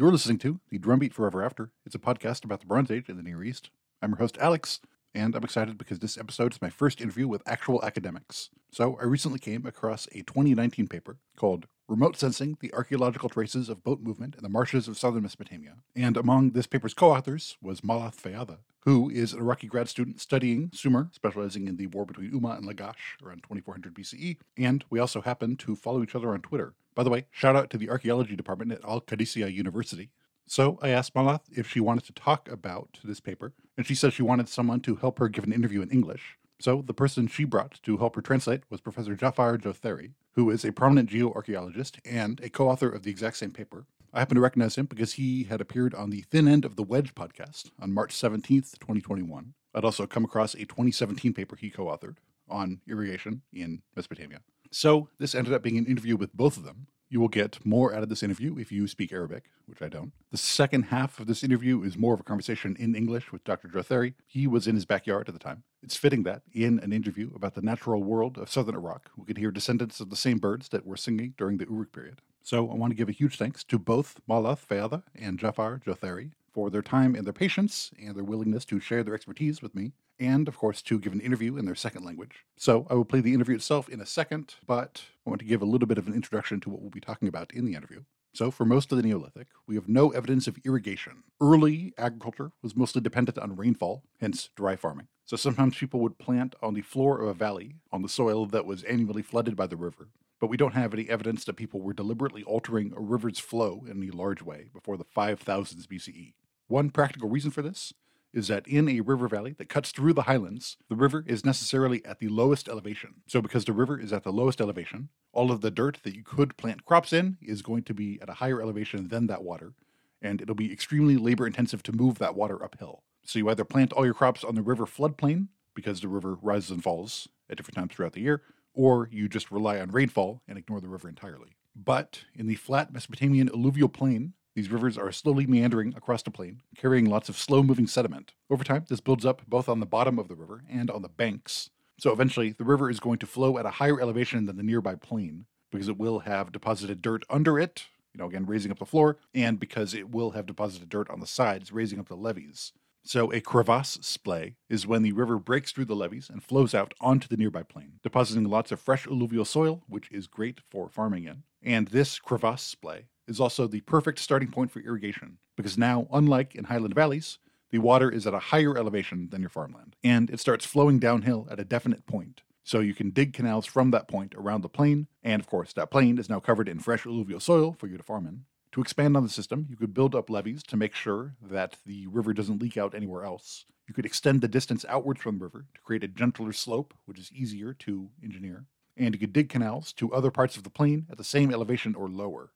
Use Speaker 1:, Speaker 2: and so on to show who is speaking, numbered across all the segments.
Speaker 1: You're listening to The Drumbeat Forever After. It's a podcast about the Bronze Age in the Near East. I'm your host, Alex, and I'm excited because this episode is my first interview with actual academics. So, I recently came across a 2019 paper called Remote Sensing the Archaeological Traces of Boat Movement in the Marshes of Southern Mesopotamia. And among this paper's co authors was Malath Feadha, who is an Iraqi grad student studying Sumer, specializing in the war between Umma and Lagash around 2400 BCE. And we also happen to follow each other on Twitter. By the way, shout out to the archaeology department at Al Qadisiyah University. So I asked Malath if she wanted to talk about this paper, and she said she wanted someone to help her give an interview in English. So the person she brought to help her translate was Professor Jaafar Jotheri, who is a prominent geoarchaeologist and a co-author of the exact same paper. I happen to recognize him because he had appeared on the Thin End of the Wedge podcast on March 17th, 2021. I'd also come across a 2017 paper he co-authored on irrigation in Mesopotamia. So this ended up being an interview with both of them. You will get more out of this interview if you speak Arabic, which I don't. The second half of this interview is more of a conversation in English with Dr. Jotheri. He was in his backyard at the time. It's fitting that, in an interview about the natural world of southern Iraq, we could hear descendants of the same birds that were singing during the Uruk period. So I want to give a huge thanks to both Malath Feadha and Jaafar Jotheri for their time and their patience and their willingness to share their expertise with me, and of course to give an interview in their second language. So I will play the interview itself in a second, but I want to give a little bit of an introduction to what we'll be talking about in the interview. So, for most of the Neolithic, we have no evidence of irrigation. Early agriculture was mostly dependent on rainfall, hence dry farming. So, sometimes people would plant on the floor of a valley on the soil that was annually flooded by the river. But we don't have any evidence that people were deliberately altering a river's flow in any large way before the 5000s BCE. One practical reason for this is that in a river valley that cuts through the highlands, the river is necessarily at the lowest elevation. So, because the river is at the lowest elevation, all of the dirt that you could plant crops in is going to be at a higher elevation than that water, and it'll be extremely labor intensive to move that water uphill. So, you either plant all your crops on the river floodplain because the river rises and falls at different times throughout the year, or you just rely on rainfall and ignore the river entirely. But in the flat Mesopotamian alluvial plain, these rivers are slowly meandering across the plain, carrying lots of slow moving sediment. Over time, this builds up both on the bottom of the river and on the banks. So eventually, the river is going to flow at a higher elevation than the nearby plain because it will have deposited dirt under it, you know, again, raising up the floor, and because it will have deposited dirt on the sides, raising up the levees. So a crevasse splay is when the river breaks through the levees and flows out onto the nearby plain, depositing lots of fresh alluvial soil, which is great for farming in. And this crevasse splay is also the perfect starting point for irrigation because now, unlike in highland valleys, the water is at a higher elevation than your farmland, and it starts flowing downhill at a definite point. So you can dig canals from that point around the plain, and of course, that plain is now covered in fresh alluvial soil for you to farm in. To expand on the system, you could build up levees to make sure that the river doesn't leak out anywhere else. You could extend the distance outwards from the river to create a gentler slope, which is easier to engineer. And you could dig canals to other parts of the plain at the same elevation or lower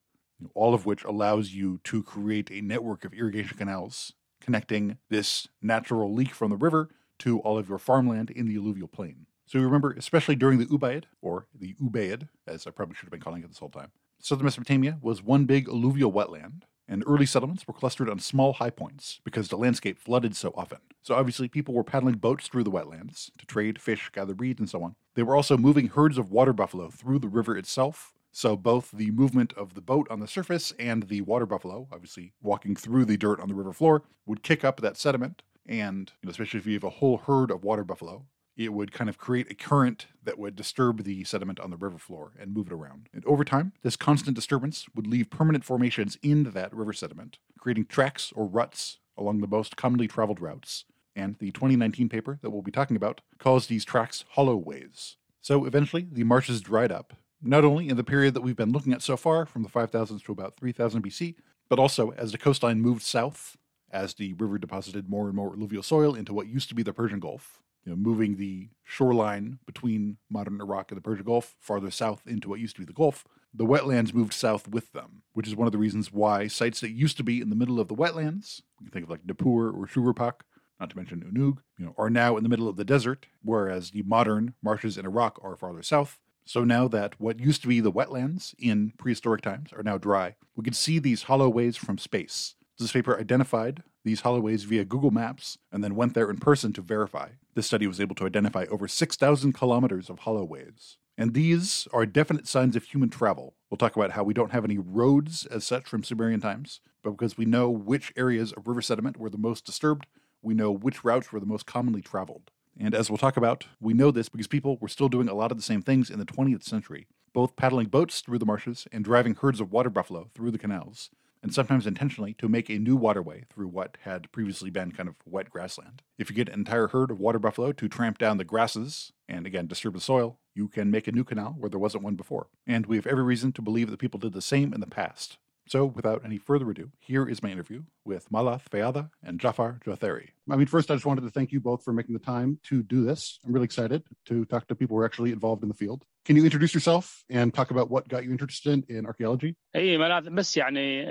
Speaker 1: all of which allows you to create a network of irrigation canals connecting this natural leak from the river to all of your farmland in the alluvial plain. So you remember, especially during the Ubaid, or the Ubaid, as I probably should have been calling it this whole time, southern Mesopotamia was one big alluvial wetland, and early settlements were clustered on small high points because the landscape flooded so often. So obviously, people were paddling boats through the wetlands to trade, fish, gather reeds, and so on. They were also moving herds of water buffalo through the river itself so both the movement of the boat on the surface and the water buffalo, obviously walking through the dirt on the river floor, would kick up that sediment. And you know, especially if you have a whole herd of water buffalo, it would kind of create a current that would disturb the sediment on the river floor and move it around. And over time, this constant disturbance would leave permanent formations in that river sediment, creating tracks or ruts along the most commonly traveled routes. And the 2019 paper that we'll be talking about calls these tracks hollow ways. So eventually, the marshes dried up, not only in the period that we've been looking at so far, from the 5000s to about 3000 BC, but also as the coastline moved south, as the river deposited more and more alluvial soil into what used to be the Persian Gulf, you know, moving the shoreline between modern Iraq and the Persian Gulf farther south into what used to be the Gulf, the wetlands moved south with them, which is one of the reasons why sites that used to be in the middle of the wetlands, you can think of like Nippur or Shuruppak, not to mention Unug, you know, are now in the middle of the desert, whereas the modern marshes in Iraq are farther south, so now that what used to be the wetlands in prehistoric times are now dry, we can see these hollow ways from space. This paper identified these hollow ways via Google Maps and then went there in person to verify. This study was able to identify over 6,000 kilometers of hollow ways. And these are definite signs of human travel. We'll talk about how we don't have any roads as such from Sumerian times, but because we know which areas of river sediment were the most disturbed, we know which routes were the most commonly traveled. And as we'll talk about, we know this because people were still doing a lot of the same things in the 20th century, both paddling boats through the marshes and driving herds of water buffalo through the canals, and sometimes intentionally to make a new waterway through what had previously been kind of wet grassland. If you get an entire herd of water buffalo to tramp down the grasses and again disturb the soil, you can make a new canal where there wasn't one before. And we have every reason to believe that people did the same in the past. So, without any further ado, here is my interview with Malath Feadha and Jaafar Jotheri. I mean, first, I just wanted to thank you both for making the time to do this. I'm really excited to talk to people who are actually involved in the field. Can you introduce yourself and talk about what got you interested in archaeology?
Speaker 2: اي ملاذ يعني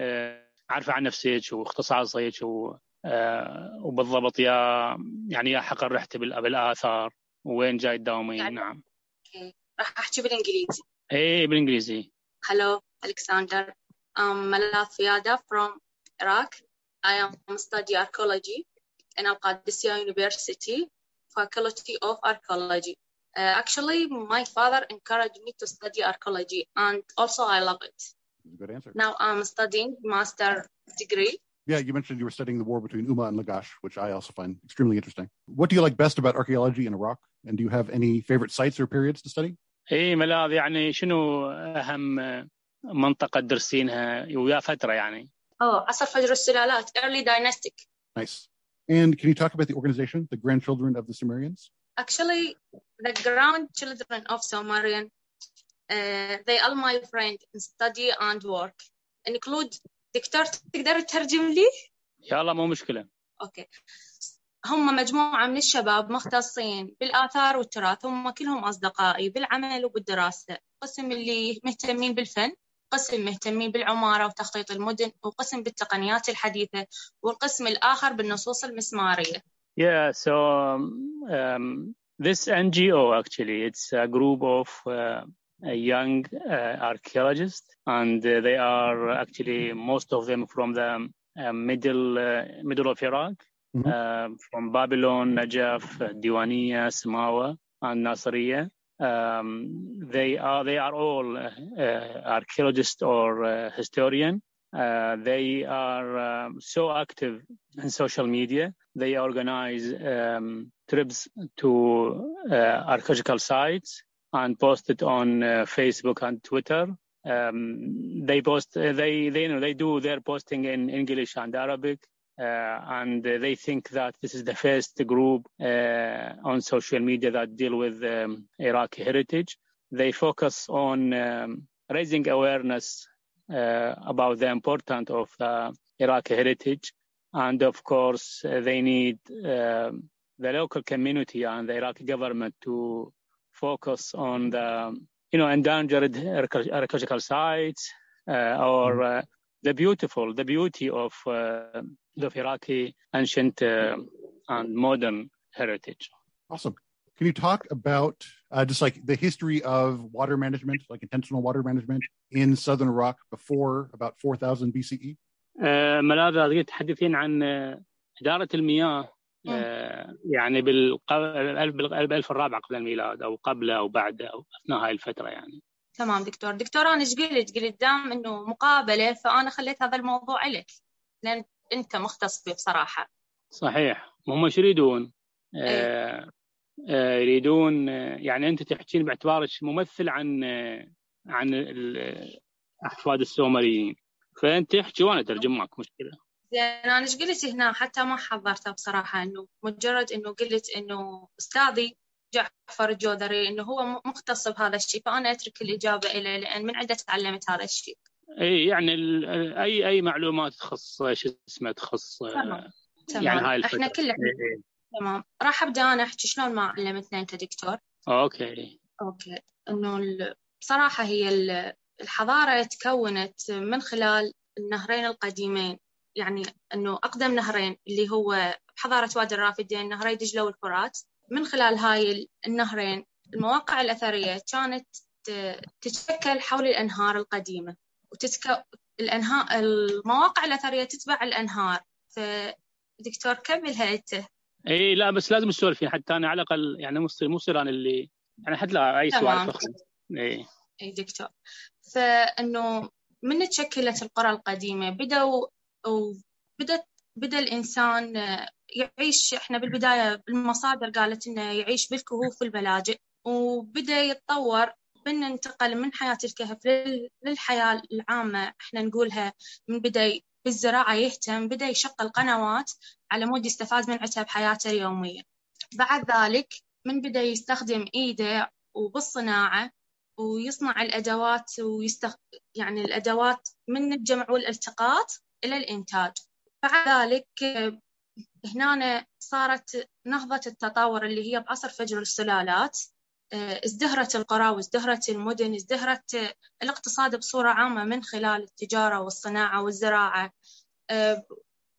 Speaker 2: عن يا يعني يا بالاثار وين جاي
Speaker 3: راح احكي بالانجليزي
Speaker 2: بالانجليزي
Speaker 3: I'm Mala Feadha from Iraq. I am studying archaeology in Al Qadisiyah University, Faculty of Archaeology. Uh, actually, my father encouraged me to study archaeology, and also I love it.
Speaker 1: Good answer.
Speaker 3: Now I'm studying master degree.
Speaker 1: Yeah, you mentioned you were studying the war between Umma and Lagash, which I also find extremely interesting. What do you like best about archaeology in Iraq? And do you have any favorite sites or periods to study؟
Speaker 2: اي ملاذ يعني شنو اهم منطقه تدرسينها ويا فتره يعني
Speaker 3: oh عصر فجر السلالات early dynastic
Speaker 1: Nice. And can you talk about the organization, the grandchildren of the Sumerians?
Speaker 3: Actually, the grandchildren of Sumerian, uh, they are my friend in study and work. Include دكتور تقدر تترجم لي؟
Speaker 2: يلا مو مشكله
Speaker 3: أوكي. هم مجموعة من الشباب مختصين بالآثار والتراث هم كلهم أصدقائي بالعمل وبالدراسة قسم اللي مهتمين بالفن قسم مهتمين بالعمارة وتخطيط المدن وقسم بالتقنيات الحديثة والقسم الآخر بالنصوص المسمارية
Speaker 2: Yeah, so um, um, this NGO actually, it's a group of uh, a young uh, archaeologists, and uh, they are actually most of them from the uh, middle uh, middle of Iraq,
Speaker 1: Mhm.
Speaker 2: uh, from Babylon, Najaf, uh, Diwania, Samawa, and Nasiriyah. Um, they are they are all uh, uh, archaeologists or uh, historian. Uh, they are um, so active in social media. They organize um, trips to uh, archaeological sites and post it on uh, Facebook and Twitter. Um, they post, they, they, you know, they do their posting in English and Arabic. Uh, and uh, they think that this is the first group uh, on social media that deal with um, Iraqi heritage. They focus on um, raising awareness about the importance of Iraqi heritage. And of course, they need um the local community and the Iraqi government to focus on the, you know, endangered archaeological sites uh, or uh, the beautiful, the beauty of uh, the Iraqi ancient uh, and modern heritage.
Speaker 1: Awesome. Can you talk about uh, just like the history of water management, like intentional water management in southern Iraq before about 4000 BCE?
Speaker 2: ملاذ تقدر تحدثين عن آه، إدارة المياه آه، يعني بالألف بالألف الرابع قبل الميلاد أو قبله أو بعده أو أثناء هاي الفترة يعني
Speaker 3: تمام دكتور دكتور أنا إيش قلت قلت دام إنه مقابلة فأنا خليت هذا الموضوع لك لأن أنت مختص فيه بصراحة.
Speaker 2: صحيح. هم إيش يريدون؟ إيه. آه، آه، يريدون آه، يعني أنت تحكين باعتبارك ممثل عن عن أحفاد السومريين. فأنت احكي وأنا أترجم معك مشكله
Speaker 3: زين أنا إيش قلت هنا؟ حتى ما حضرته بصراحة إنه مجرد إنه قلت إنه أستاذي جعفر الجودري إنه هو مختص بهذا الشيء فأنا أترك الإجابة له لأن من عنده تعلمت هذا الشيء.
Speaker 2: إي يعني ال- أي أي معلومات تخص شو اسمه تخص
Speaker 3: تمام تمام.
Speaker 2: يعني هاي الفترة.
Speaker 3: إحنا كلنا. تمام. راح أبدأ أنا. أحكي شلون ما علمتنا أنت دكتور؟
Speaker 2: أوكي.
Speaker 3: أوكي. إنه ال- بصراحة هي ال- الحضارة تكونت من خلال النهرين القديمين. يعني إنه أقدم نهرين اللي هو حضارة وادي الرافدين نهري دجلة والفرات. من خلال هاي النهرين المواقع الأثرية كانت تتشكل حول الأنهار القديمة. وتتك... الأنهار المواقع الأثرية تتبع الأنهار. فدكتور كملها أنت
Speaker 2: إي لا بس لازم تسولفين حتى أنا على الأقل يعني مو مو يصير أنا اللي يعني حتى لا أي سؤال إي.
Speaker 3: إي دكتور. فانه من تشكلت القرى القديمة؟ بدأوا وبدت بدأ الإنسان يعيش إحنا بالبداية المصادر قالت إنه يعيش بالكهوف والبلاجئ وبدأ يتطور من انتقل من حياة الكهف للحياة العامة إحنا نقولها من بدأ بالزراعة يهتم بدأ يشغل قنوات على مود يستفاد من عتها بحياته اليومية. بعد ذلك من بدأ يستخدم إيده وبالصناعة ويصنع الأدوات ويستخ... يعني الأدوات من الجمع والالتقاط إلى الإنتاج. بعد ذلك هنا صارت نهضة التطور اللي هي بعصر فجر السلالات. ازدهرت القرى وازدهرت المدن ازدهرت الاقتصاد بصورة عامة من خلال التجارة والصناعة والزراعة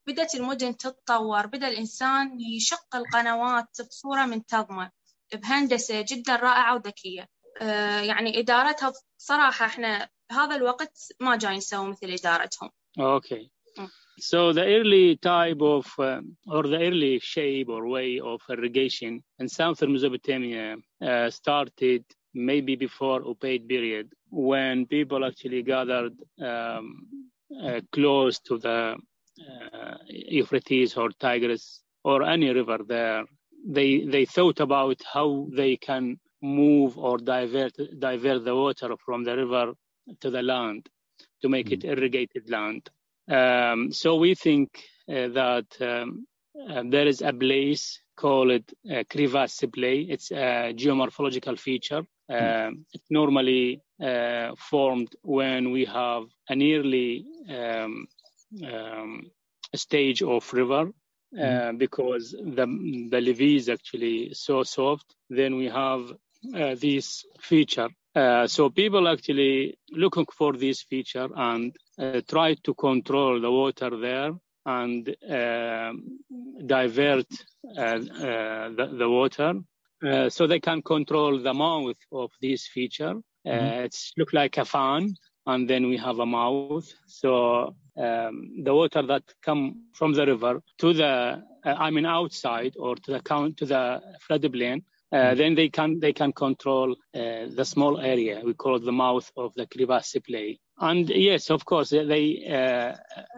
Speaker 3: بدأت المدن تتطور بدأ الإنسان يشق القنوات بصورة منتظمة بهندسة جدا رائعة وذكية يعني إدارتها بصراحة إحنا هذا الوقت ما جاي نسوي مثل إدارتهم.
Speaker 2: Okay. So the early type of uh, or the early shape or way of irrigation in southern Mesopotamia uh, started maybe before Ubaid period when people actually gathered um, uh, close to the Euphrates or Tigris or any river there. They they thought about how they can move or divert divert the water from the river to the land to make it irrigated land. Um, so we think uh, that um, uh, there is a place called uh, crevasse splay. It's a geomorphological feature. Mm. It's normally formed when we have an early um, stage of river mm. because the the levee is actually so soft. Then we have uh, this feature. Uh, so people actually looking for this feature and uh, try to control the water there and divert the, the, water so they can control the mouth of this feature. Mm-hmm. It's look like a fan and then we have a mouth. So um, the water that come from the river to the, uh, I mean, outside or to the count to the floodplain uh, then they can they can control uh, the small area. We call it the mouth of the crevasse splay. And yes, of course, they uh,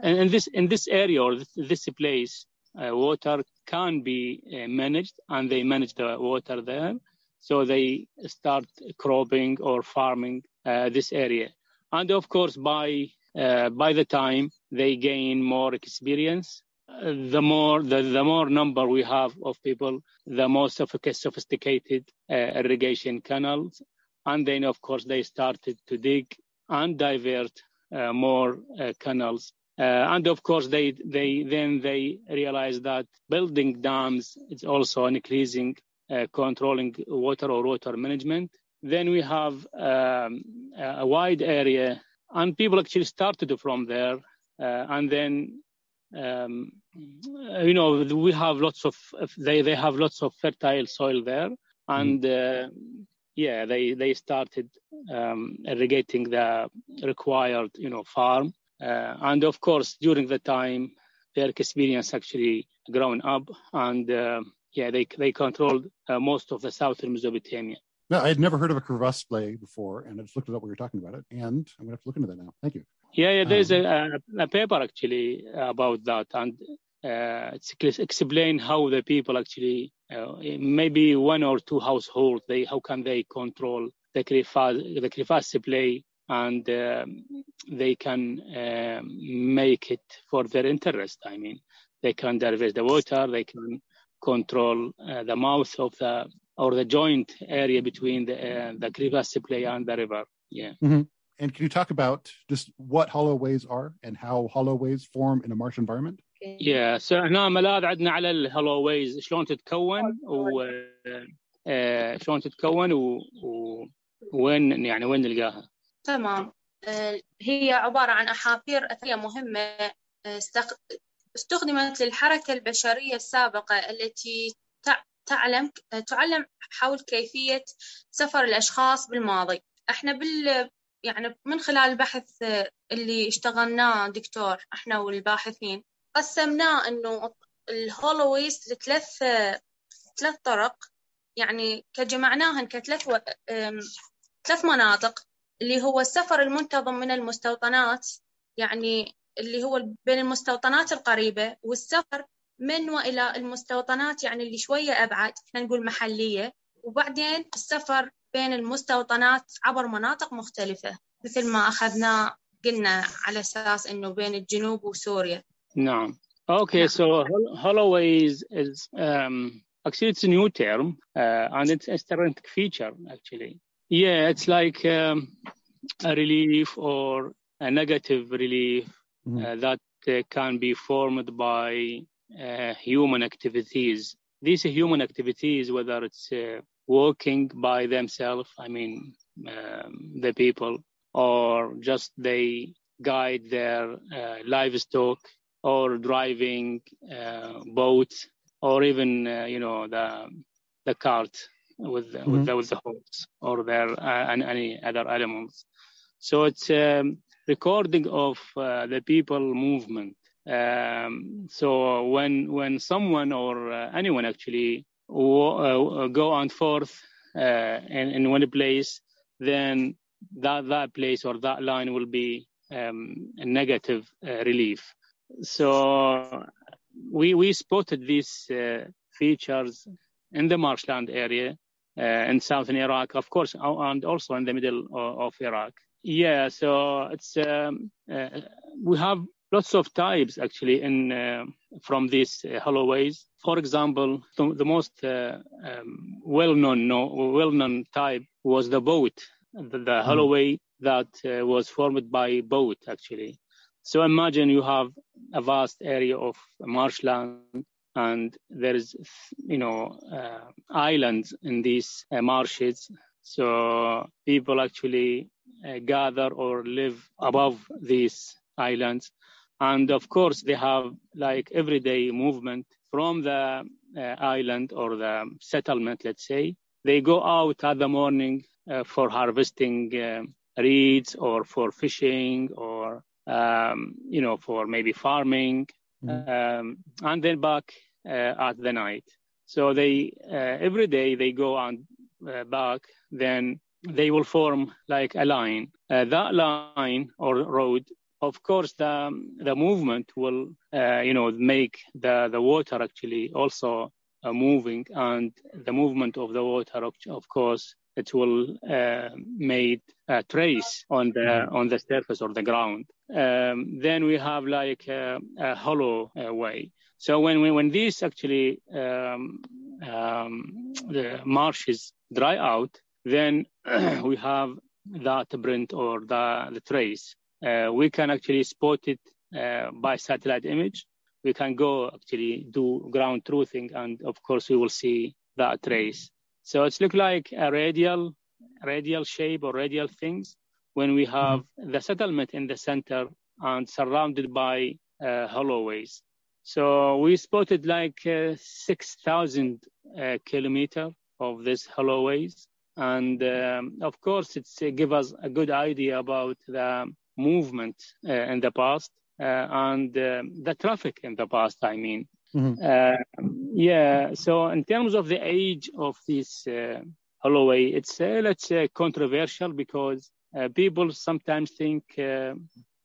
Speaker 2: in this in this area or this, this place, uh, water can be uh, managed, and they manage the water there. So they start cropping or farming uh, this area. And of course, by by the time they gain more experience, the more the, the more number we have of people, the more sophisticated uh, irrigation canals, and then of course they started to dig and divert uh, more uh, canals. Uh, and of course, they they then they realized that building dams is also an increasing uh, controlling water or water management. Then we have um, a wide area, and people actually started from there, uh, and then um, you know we have lots of they they have lots of fertile soil there and mm. uh, yeah they they started um, irrigating the required you know farm uh, and of course during the time their experience actually grown up and uh, yeah they they controlled uh, most of the southern mesopotamia
Speaker 1: no, I had never heard of a crevasse splay before, and I just looked it up while you were talking about it, and I'm going to have to look into that now. Thank you.
Speaker 2: Yeah, yeah there's um, a, a, paper actually about that, and uh, it's explain how the people actually, uh, maybe one or two households, they how can they control the crevasse, the crevasse splay, and um, they can uh, make it for their interest. I mean, they can divert the water, they can control uh, the mouth of the or the joint area between the uh, the crevasse splay and the river. Yeah.
Speaker 1: Mm-hmm and can you talk about just what hollow ways are and how hollow ways form in a marsh environment?
Speaker 2: Yeah, so هنا ملاذ عندنا على الهولو ويز شلون تتكون و شلون تتكون وين يعني وين نلقاها؟
Speaker 3: تمام هي عبارة عن أحافير أثرية مهمة استخدمت للحركة البشرية السابقة التي تعلم تعلم حول كيفية سفر الأشخاص بالماضي احنا بال يعني من خلال البحث اللي اشتغلناه دكتور إحنا والباحثين قسمناه إنه الهولويز لثلاث ثلاث طرق. يعني كجمعناهن كثلاث و... ثلاث مناطق اللي هو السفر المنتظم من المستوطنات يعني اللي هو بين المستوطنات القريبة والسفر من وإلى المستوطنات يعني اللي شوية أبعد إحنا نقول محلية. وبعدين السفر بين المستوطنات عبر مناطق مختلفة مثل ما أخذنا قلنا على أساس إنه بين الجنوب وسوريا
Speaker 2: نعم Okay, so Holloways is um, actually it's a new term uh, and it's a terrific feature actually. Yeah, it's like um, a relief or a negative relief mm-hmm. uh, that uh, can be formed by uh, human activities. These human activities, whether it's uh, walking by themselves, I mean, um, the people, or just they guide their uh, livestock or driving uh, boats or even uh, you know the the cart with mm-hmm. with, the, with the horse or their uh, and any other animals. So it's um, recording of uh, the people movement. Um, so when when someone or uh, anyone actually go on forth in, in one place, then that that place or that line will be um, a negative relief. So we we spotted these uh, features in the marshland area uh, in southern Iraq, of course, and also in the middle of, of Iraq. Yeah, so it's um, uh, we have lots of types actually in uh, from these uh, holloways. For example, the, the most uh, um, well-known no, well-known type was the boat, the, the mm. holloway that was formed by boat actually. So imagine you have a vast area of marshland and there is, you know, uh, islands in these uh, marshes. So people actually uh, gather or live above these islands. And of course, they have like everyday movement from the uh, island or the settlement, let's say. They go out at the morning uh, for harvesting uh, reeds or for fishing or um, you know, for maybe farming, mm-hmm. um, and then back uh, at the night. So they uh, every day they go on uh, back, then they will form like a line. Uh, that line or road, of course, the the movement will uh, you know make the the water actually also uh, moving, and the movement of the water, of course, it will uh, make a trace on the mm-hmm. on the surface or the ground. Um, then we have like a, a hollow uh, way. So when we, when these actually um, um, the marshes dry out, then we have that print or the, the trace. Uh, we can actually spot it uh, by satellite image. We can go actually do ground truthing, and of course we will see that trace. So it's look like a radial, radial shape or radial things when we have mm-hmm. the settlement in the center and surrounded by uh, holloways. So we spotted like uh, 6,000 uh, kilometer of these holloways. And um, of course, it's uh, give us a good idea about the movement uh, in the past uh, and um, the traffic in the past, I mean. Mm-hmm. Uh, yeah. So in terms of the age of this uh, Holloway, it's uh, let's say controversial because uh, people sometimes think uh,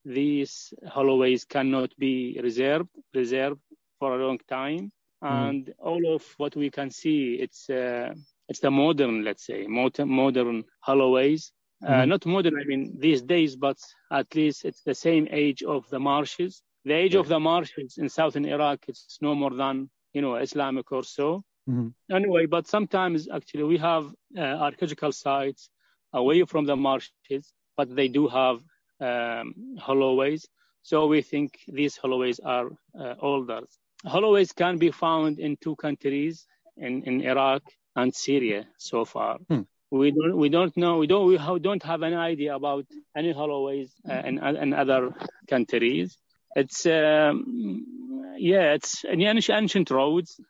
Speaker 2: these Holloways cannot be reserved reserved for a long time, mm-hmm. and all of what we can see, it's uh, it's the modern, let's say, modern modern Holloways. Mm-hmm. not modern, I mean, these days, but at least it's the same age of the marshes the age yeah. of the marshes in southern Iraq is no more than you know Islamic or so. Mm-hmm. Anyway, but sometimes actually we have uh, archaeological sites away from the marshes, but they do have um, holloways. So we think these holloways are uh, older. Holloways can be found in two countries, in, in Iraq and Syria so far. Hmm. We don't we don't know we don't we don't have any idea about any holloways uh, in other countries. It's um, yeah, it's ancient roads.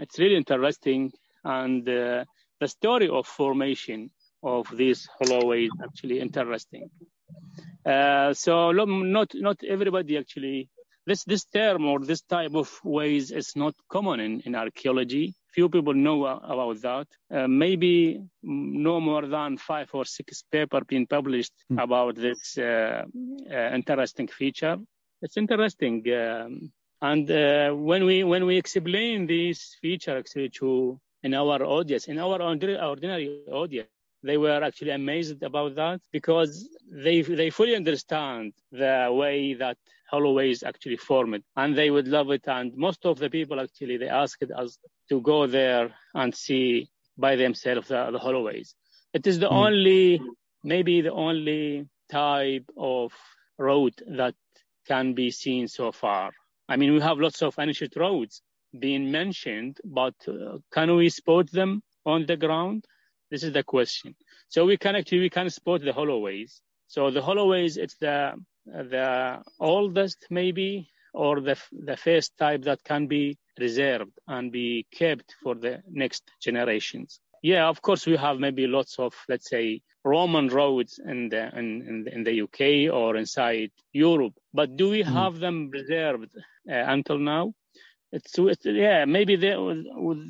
Speaker 2: It's really interesting, and uh, the story of formation of these holloways actually interesting. Uh, so not not everybody actually this this term or this type of ways is not common in, in archaeology. Few people know about that. Uh, maybe no more than five or six paper being published hmm. about this uh, uh, interesting feature. It's interesting, um, and uh, when we when we explain this feature actually to in our audience, in our ordinary audience, they were actually amazed about that because they they fully understand the way that Holloways actually formed and they would love it. And most of the people actually they asked us to go there and see by themselves the, the Holloways. It is the mm. only maybe the only type of road that can be seen so far. I mean we have lots of ancient roads being mentioned but uh, can we spot them on the ground? This is the question. So we can actually we can spot the Holloways. So the Holloways it's the the oldest maybe or the, the first type that can be reserved and be kept for the next generations. Yeah, of course, we have maybe lots of, let's say, Roman roads in the in, in the UK or inside Europe, but do we mm. have them reserved uh, until now? It's, it's, yeah, maybe there,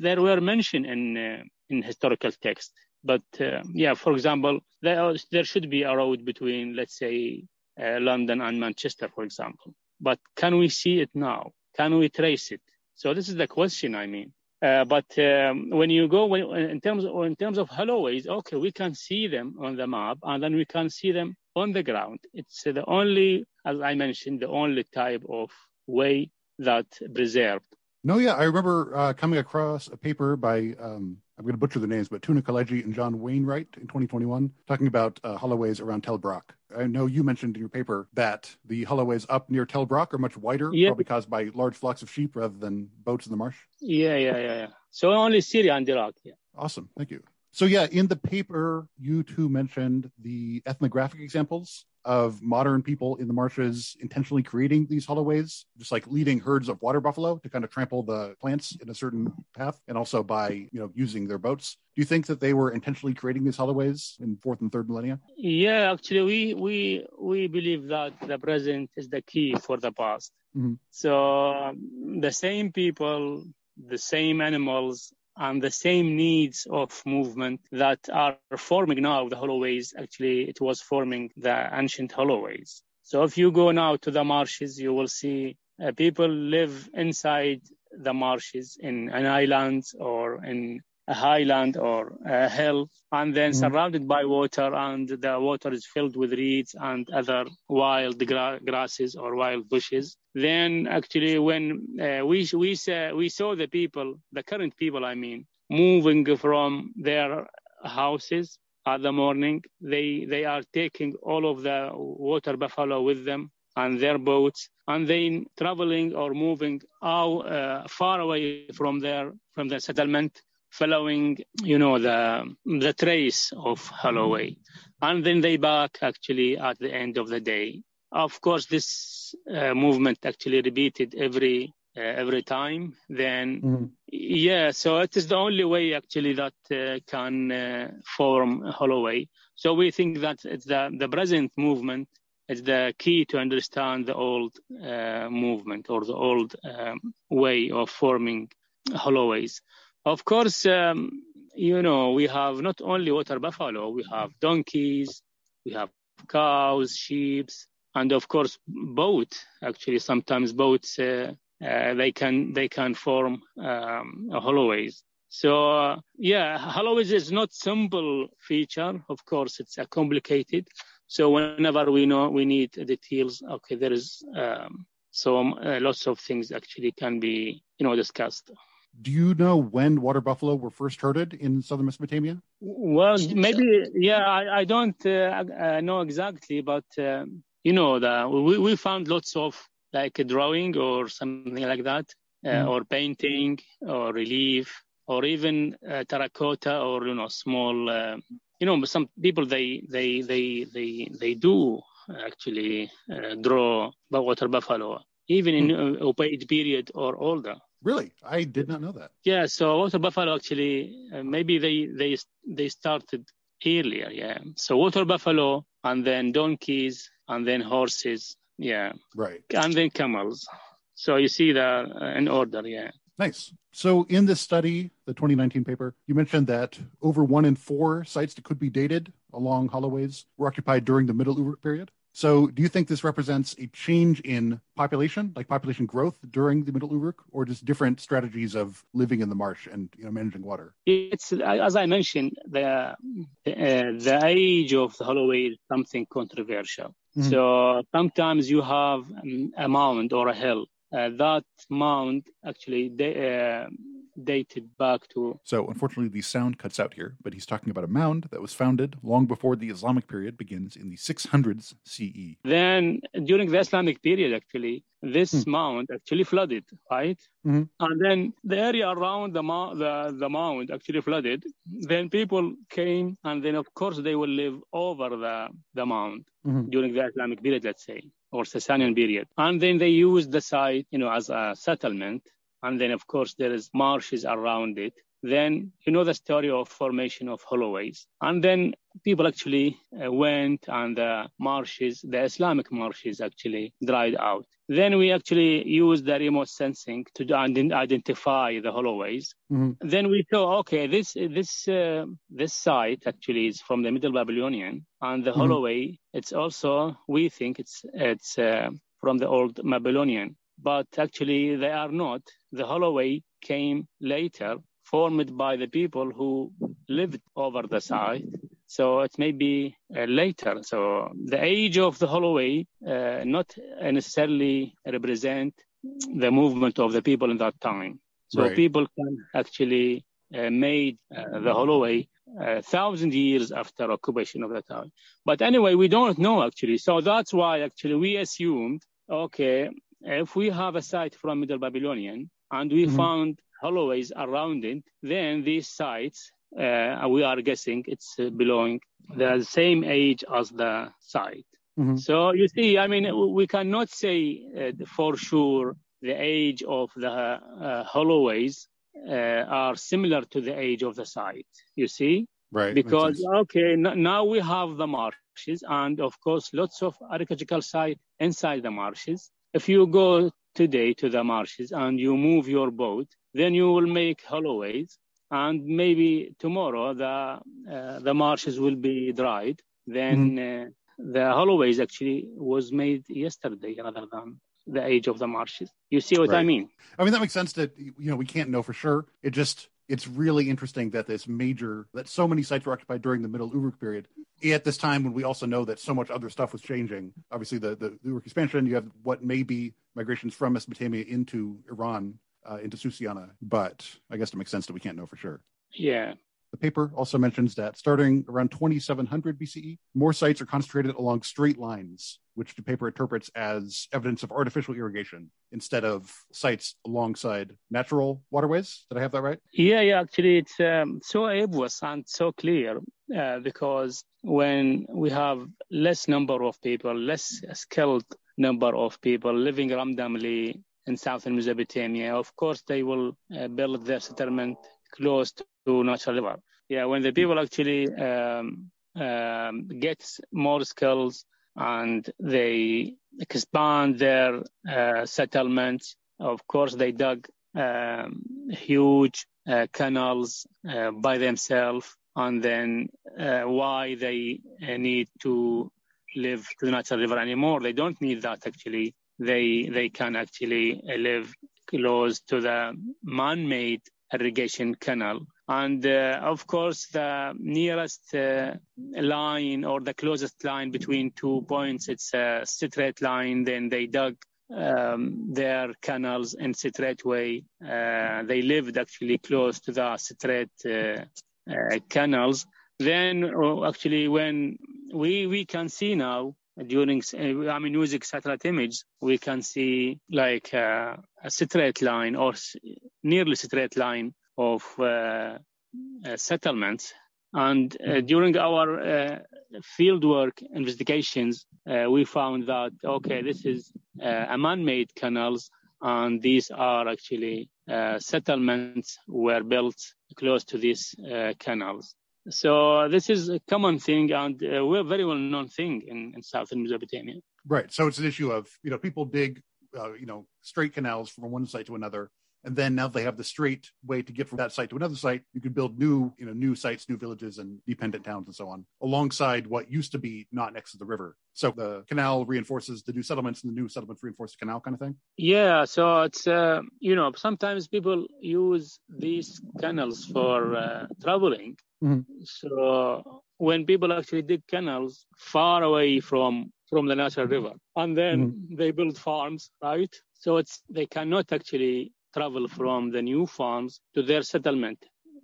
Speaker 2: they were mentioned in uh, in historical text, but uh, yeah, for example, there there should be a road between, let's say, uh, London and Manchester, for example. But can we see it now? Can we trace it? So this is the question. I mean, uh, but um, when you go when, in terms of, in terms of Holloways, okay, we can see them on the map, and then we can see them on the ground. It's the only, as I mentioned, the only type of way that preserved.
Speaker 1: No, yeah, I remember uh, coming across a paper by um, I'm going to butcher the names, but Tuna Kalayci and John Wainwright in 2021, talking about uh, Holloways around Tel Brak. I know you mentioned in your paper that the Holloways up near Tel Brak are much wider, yeah. probably caused by large flocks of sheep rather than boats in the marsh.
Speaker 2: Yeah, yeah, yeah, yeah. So only Syria and Iraq. Yeah.
Speaker 1: Awesome. Thank you. So yeah, in the paper, you two mentioned the ethnographic examples of modern people in the marshes intentionally creating these holloways, just like leading herds of water buffalo to kind of trample the plants in a certain path, and also by you know using their boats. Do you think that they were intentionally creating these holloways in fourth and third millennia?
Speaker 2: Yeah, actually, we we we believe that the present is the key for the past. Mm-hmm. So um, the same people, the same animals, and the same needs of movement that are forming now the holloways actually it was forming the ancient holloways. So if you go now to the marshes you will see uh, people live inside the marshes in an island or in a highland or a hill and then mm-hmm. surrounded by water and the water is filled with reeds and other wild gra- grasses or wild bushes. Then actually when uh, we we saw, we saw the people the current people i mean moving from their houses at the morning. They they are taking all of the water buffalo with them and their boats and then traveling or moving out uh, far away from their from the settlement following, you know, the the trace of Holloway, and then they back actually at the end of the day. Of course, this uh, movement actually repeated every uh, every time. Then, mm-hmm. yeah, so it is the only way actually that uh, can uh, form Holloway. So we think that it's the the present movement is the key to understand the old uh, movement or the old um, way of forming Holloways. Of course, um, you know, we have not only water buffalo, we have donkeys, we have cows, sheep, and of course, boat. Actually, sometimes boats uh, uh, they can they can form um, holloways. So uh, yeah, holloways is not simple feature. Of course, it's a complicated. So whenever we know we need details, okay, there is um, so uh, lots of things actually can be you know discussed
Speaker 1: do you know when water buffalo were first herded in southern Mesopotamia?
Speaker 2: Well, maybe, yeah, I, I don't uh, uh, know exactly, but uh, you know, the, we, we found lots of like a drawing or something like that, mm. or painting or relief or even uh, terracotta or you know small. Uh, you know, some people they they they they they do actually draw water buffalo even in mm. Ubaid period or older.
Speaker 1: Really, I did not know that.
Speaker 2: Yeah, so water buffalo actually uh, maybe they they they started earlier. Yeah, so water buffalo and then donkeys and then horses. Yeah,
Speaker 1: right,
Speaker 2: and then camels. So you see the uh, in order, yeah.
Speaker 1: Nice. So in this study, the 2019 paper, you mentioned that over one in four sites that could be dated along holloways were occupied during the Middle Uruk period. So do you think this represents a change in population, like population growth during the Middle Uruk, or just different strategies of living in the marsh and you know, managing water?
Speaker 2: It's as I mentioned, the uh, the age of the holloway is something controversial. Mm-hmm. So sometimes you have a mound or a hill uh, that mound actually they, uh, dated back to.
Speaker 1: So, unfortunately, the sound cuts out here, but he's talking about a mound that was founded long before the Islamic period begins in the 600s CE.
Speaker 2: Then, during the Islamic period, actually, this hmm. mound actually flooded, right? Mm-hmm. And then the area around the, mo- the, the mound actually flooded. Then people came, and then, of course, they will live over the, the mound mm-hmm. during the Islamic period, let's say or Sasanian period. And then they used the site, you know, as a settlement and then of course there is marshes around it then you know the story of formation of holloways and then people actually uh, went and the marshes the islamic marshes actually dried out then we actually used the remote sensing to identify the holloways mm-hmm. then we saw okay this this uh, this site actually is from the middle babylonian and the mm-hmm. holloway it's also we think it's it's uh, from the old babylonian but actually they are not. The Holloway came later, formed by the people who lived over the site. So it may be uh, later. So the age of the Holloway uh, not necessarily represent the movement of the people in that time. So right. people can actually uh, made uh, the Holloway a uh, thousand years after occupation of the town. But anyway, we don't know actually. So that's why actually we assumed, okay, if we have a site from Middle Babylonian and we mm-hmm. found holloways around it, then these sites, uh, we are guessing it's uh, belong the same age as the site. Mm-hmm. So you see, I mean, we cannot say uh, for sure the age of the uh, holloways uh, are similar to the age of the site. You see,
Speaker 1: right?
Speaker 2: Because okay, n- now we have the marshes, and of course, lots of archaeological sites inside the marshes. If you go today to the marshes and you move your boat, then you will make holloways, and maybe tomorrow the uh, the marshes will be dried. Then mm-hmm. uh, the holloways actually was made yesterday rather than the age of the marshes. You see what right. I mean?
Speaker 1: I mean that makes sense. That you know we can't know for sure. It just it's really interesting that this major that so many sites were occupied during the middle uruk period. At this time when we also know that so much other stuff was changing obviously the, the, uruk expansion you have what may be migrations from mesopotamia into iran uh, into susiana but i guess it makes sense that we can't know for sure.
Speaker 2: Yeah.
Speaker 1: The paper also mentions that starting around 2700 BCE, more sites are concentrated along straight lines, which the paper interprets as evidence of artificial irrigation instead of sites alongside natural waterways. Did I have that right?
Speaker 2: Yeah, yeah. Actually, it's um, so obvious and so clear uh, because when we have less number of people, less skilled number of people living randomly in southern Mesopotamia, of course, they will uh, build their settlement close to natural river. Yeah, when the people actually um, um, get more skills and they expand their uh, settlements, of course, they dug um, huge uh, canals uh, by themselves, and then uh, why they uh, need to live to the natural river anymore? They don't need that actually. They they can actually live close to the man-made irrigation canal. And uh, of course, the nearest uh, line or the closest line between two points, it's a straight line. Then they dug um, their canals in straight way. Uh, they lived actually close to the straight uh, uh, canals. Then uh, actually, when we we can see now during I mean using satellite image, we can see like a straight line or nearly straight line of uh, uh, settlements. And uh, mm-hmm. during our fieldwork investigations, we found that okay, this is a man-made canals, and these are actually settlements were built close to these canals. So this is a common thing and uh, we're a very well known thing in, in southern Mesopotamia.
Speaker 1: Right. So it's an issue of, you know, people dig uh, you know straight canals from one site to another and then now they have the straight way to get from that site to another site you can build new you know new sites new villages and dependent towns and so on alongside what used to be not next to the river so the canal reinforces the new settlements and the new settlements reinforce the canal kind of thing
Speaker 2: yeah so it's uh, you know sometimes people use these canals for uh, traveling mm-hmm. so when people actually dig canals far away from from the natural river and then mm-hmm. they build farms right so it's they cannot actually travel from the new farms to their settlement,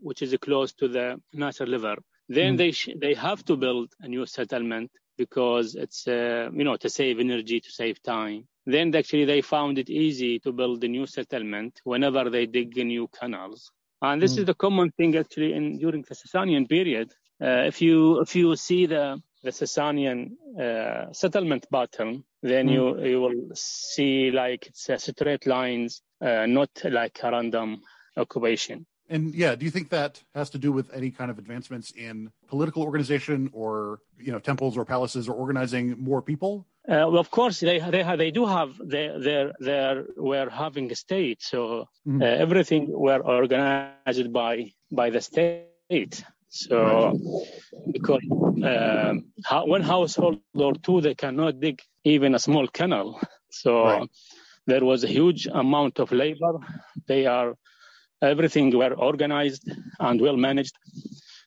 Speaker 2: which is close to the natural river. Then mm. they sh- they have to build a new settlement because it's uh, you know to save energy, to save time. Then actually they found it easy to build a new settlement whenever they dig new canals. And this mm. is the common thing actually in during the Sasanian period. Uh, if you if you see the the Sasanian uh, settlement pattern, then mm. you you will see like it's a straight lines uh, not like a random occupation.
Speaker 1: And yeah, do you think that has to do with any kind of advancements in political organization, or you know, temples or palaces, or organizing more people?
Speaker 2: Uh, well, of course, they they they do have they they they were having a state, so mm-hmm. uh, everything were organized by by the state. So, because uh, one household or two, they cannot dig even a small canal. So. Right there was a huge amount of labor. They are everything were organized and well managed.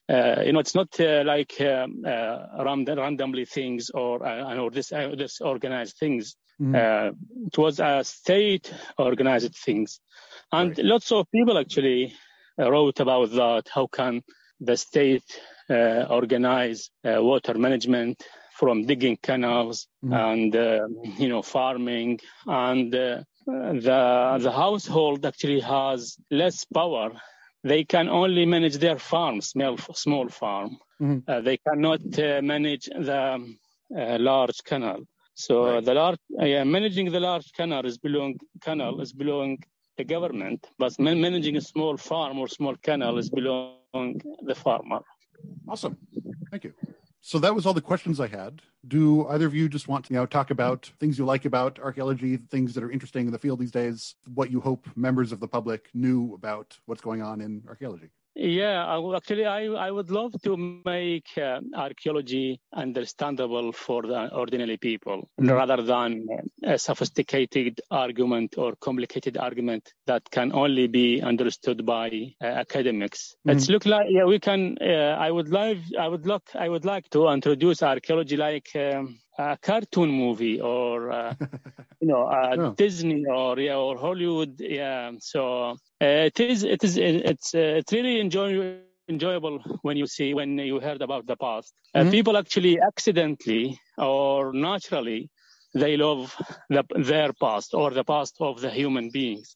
Speaker 2: Uh, you know, it's not uh, like um, uh, random, randomly things or uh, or this uh, this organized things. Mm. it was a state organized things, and right. lots of people actually wrote about that. How can the state organize water management from digging canals mm. and uh, you know farming and uh, the the household actually has less power they can only manage their farm small small farm mm. uh, they cannot uh, manage the uh, large canal so right. the large managing the large canal is belong canal is belong the government but managing a small farm or small canal is belong the farmer
Speaker 1: awesome thank you so that was all the questions I had. Do either of you just want to you know talk about things you like about archaeology, things that are interesting in the field these days, what you hope members of the public knew about what's going on in archaeology?
Speaker 2: Yeah, actually, I, I would love to make uh, archaeology understandable for the ordinary people mm-hmm. rather than a sophisticated argument or complicated argument that can only be understood by uh, academics. Mm-hmm. It's look like yeah, we can. Uh, I would like I would look I would like to introduce archaeology like. Um, a cartoon movie or uh, you know oh. Disney or yeah or Hollywood yeah so uh, it is it is it's uh, it's really enjoy, enjoyable when you see when you heard about the past uh, mm-hmm. people actually accidentally or naturally they love the, their past or the past of the human beings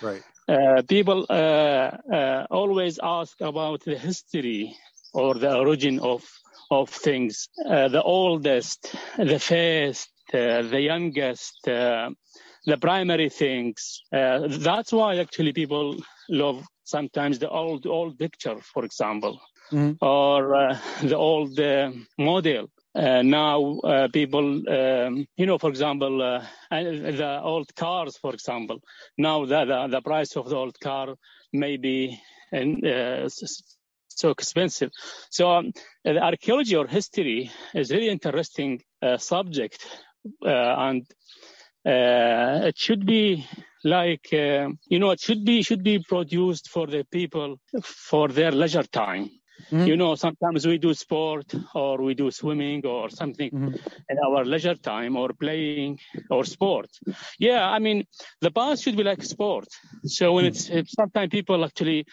Speaker 1: right
Speaker 2: uh, people uh, always ask about the history or the origin of of things. Uh, the oldest, the first, uh, the youngest, uh, the primary things. Uh, that's why actually people love sometimes the old old picture, for example, mm-hmm. or uh, the old uh, model. now people, um, you know, for example, the old cars, for example. Now the, the, the price of the old car may be so expensive. So um, archaeology or history is really interesting uh, subject, uh, and uh, it should be like uh, you know it should be should be produced for the people for their leisure time. Mm-hmm. You know, sometimes we do sport or we do swimming or something mm-hmm. in our leisure time or playing or sport. Yeah, I mean, the past should be like sport. So when it's sometimes people actually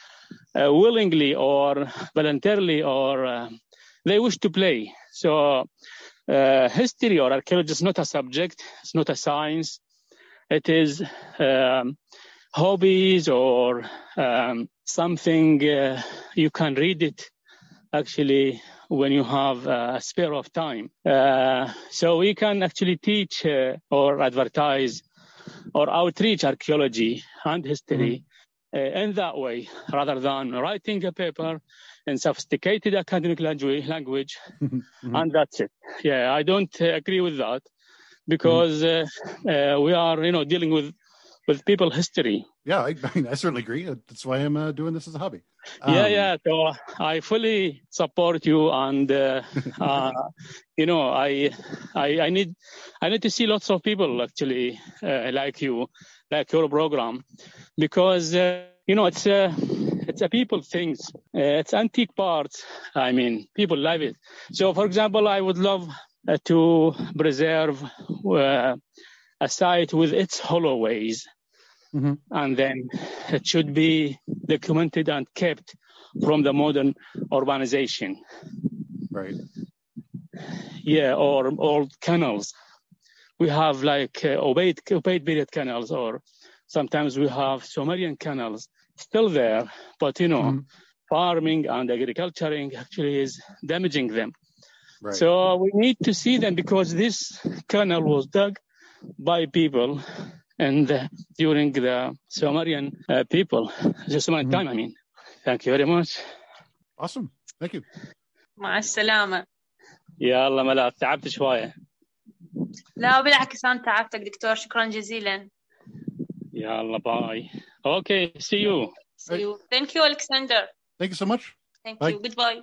Speaker 2: uh, willingly or voluntarily or uh, they wish to play. So uh, history or archaeology is not a subject. It's not a science. It is um, hobbies or um, something uh, you can read it actually when you have a spare of time. Uh, so we can actually teach uh, or advertise or outreach archaeology and history mm-hmm. uh, in that way rather than writing a paper in sophisticated academic language, language mm-hmm. and that's it. Yeah, I don't agree with that because uh, uh, we are, you know, dealing with with people history.
Speaker 1: Yeah, I, I, mean, I certainly agree. That's why I'm uh, doing this as a hobby.
Speaker 2: yeah, yeah. So I fully support you, and uh, uh, you know, I, I, I need, I need to see lots of people actually uh, like you, like your program, because uh, you know it's a, it's a people things. Uh, it's antique parts. I mean, people love it. So, for example, I would love to preserve a site with its holloways Mm-hmm. And then it should be documented and kept from the modern urbanization.
Speaker 1: Right.
Speaker 2: Yeah, or old canals. We have like uh, Ubaid, Ubaid period canals, or sometimes we have Sumerian canals still there, but you know, mm-hmm. farming and agriculturing actually is damaging them. Right. So we need to see them because this canal was dug by people and uh, during the Sumerian uh, people, the Sumerian mm-hmm. time, I mean. Thank you very much.
Speaker 1: Awesome. Thank you.
Speaker 3: مع السلامة.
Speaker 2: يلا ملا تعبت شوية.
Speaker 3: لا بالعكس أنا تعبتك دكتور شكرا جزيلا.
Speaker 2: يلا باي. Okay, see you.
Speaker 3: See you. Thank you, Alexander.
Speaker 1: Thank you so much.
Speaker 3: Thank Bye. you. Goodbye.